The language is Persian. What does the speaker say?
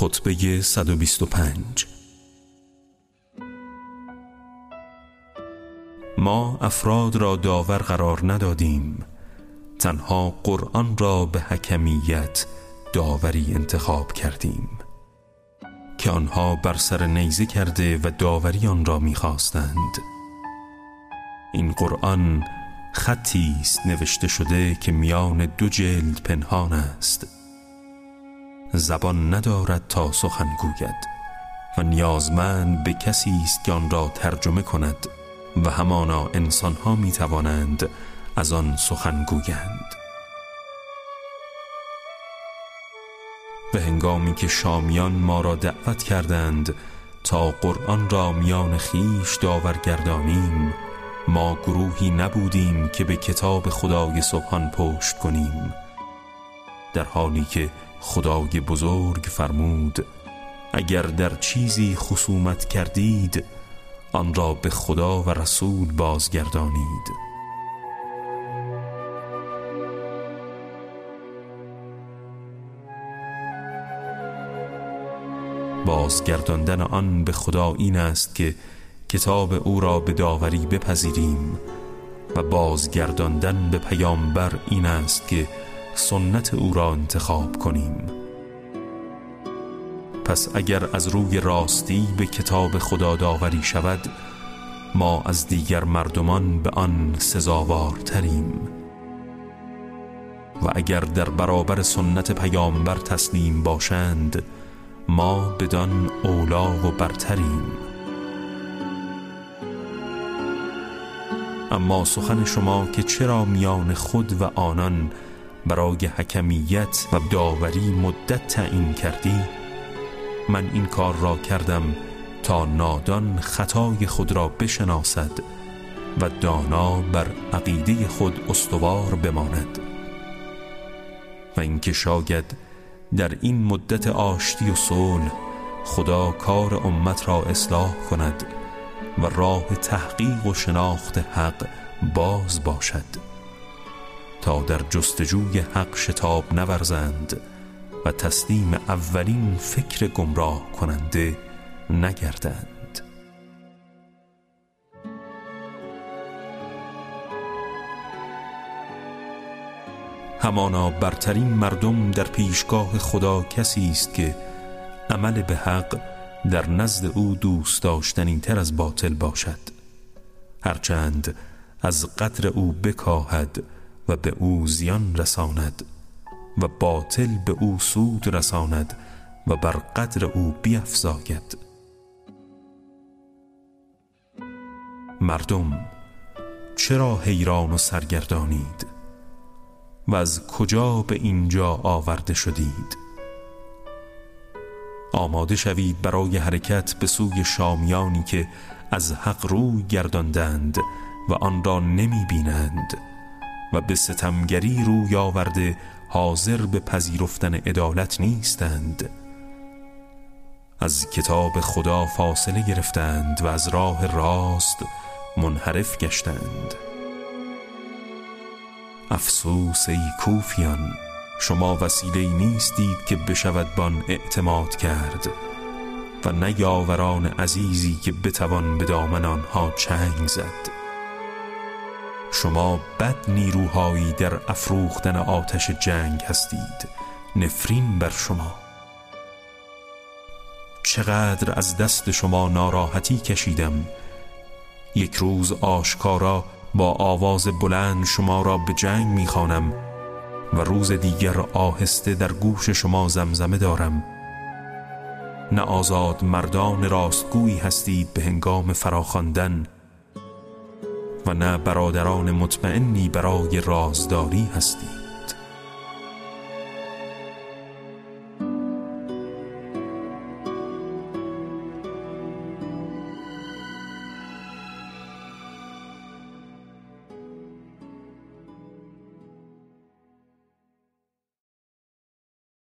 خطبه 125 ما افراد را داور قرار ندادیم. تنها قرآن را به حکمیت داوری انتخاب کردیم. که آنها بر سر نیزه کرده و داوری آن را می‌خواستند. این قرآن خطی است نوشته شده که میان دو جلد پنهان است. زبان ندارد تا سخن گوید و نیازمند به کسی است که آن را ترجمه کند و همانا انسانها می توانند از آن سخن گویند. و هنگامی که شامیان ما را دعوت کردند تا قرآن را میان خیش داور گردانیم ما گروهی نبودیم که به کتاب خدای سبحان پشت کنیم. در حالی که خدای بزرگ فرمود اگر در چیزی خصومت کردید آن را به خدا و رسول بازگردانید. بازگرداندن آن به خدا این است که کتاب او را به داوری بپذیریم و بازگرداندن به پیامبر این است که سنت او را انتخاب کنیم. پس اگر از روی راستی به کتاب خدا داوری شود ما از دیگر مردمان به آن سزاوارتریم. و اگر در برابر سنت پیامبر تسلیم باشند ما بدان اولا و برتریم. اما سخن شما که چرا میان خود و آنان برای حکمیت و داوری مدت تعیین کردی. من این کار را کردم تا نادان خطای خود را بشناسد و دانا بر عقیده خود استوار بماند. و اینکه شاید در این مدت آشتی و صلح خدا کار امت را اصلاح کند و راه تحقیق و شناخت حق باز باشد. تا در جستجوی حق شتاب نورزند و تسلیم اولین فکر گمراه کننده نگردند. همانا برترین مردم در پیشگاه خدا کسی است که عمل به حق در نزد او دوست داشتنی تر از باطل باشد. هرچند از قدر او بکاهد و به او زیان رساند و باطل به او سود رساند و بر قدر او بیفزاید. مردم چرا حیران و سرگردانید؟ و از کجا به اینجا آورده شدید؟ آماده شوید برای حرکت به سوی شامیانی که از حق روی گرداندند و آن را نمی بینند. و به ستمگری روی آورده حاضر به پذیرفتن عدالت نیستند. از کتاب خدا فاصله گرفتند و از راه راست منحرف گشتند. افسوس ای کوفیان شما وسیله نیستید که بشود بان اعتماد کرد و نه یاوران عزیزی که بتوان به دامن آنها چنگ زد. شما بد نیروهایی در افروختن آتش جنگ هستید. نفرین بر شما. چقدر از دست شما ناراحتی کشیدم. یک روز آشکارا با آواز بلند شما را به جنگ می‌خوانم و روز دیگر آهسته در گوش شما زمزمه دارم. نه آزاد مردان راستگویی هستید به هنگام فراخواندن نه برادران مطمئنی برای رازداری هستید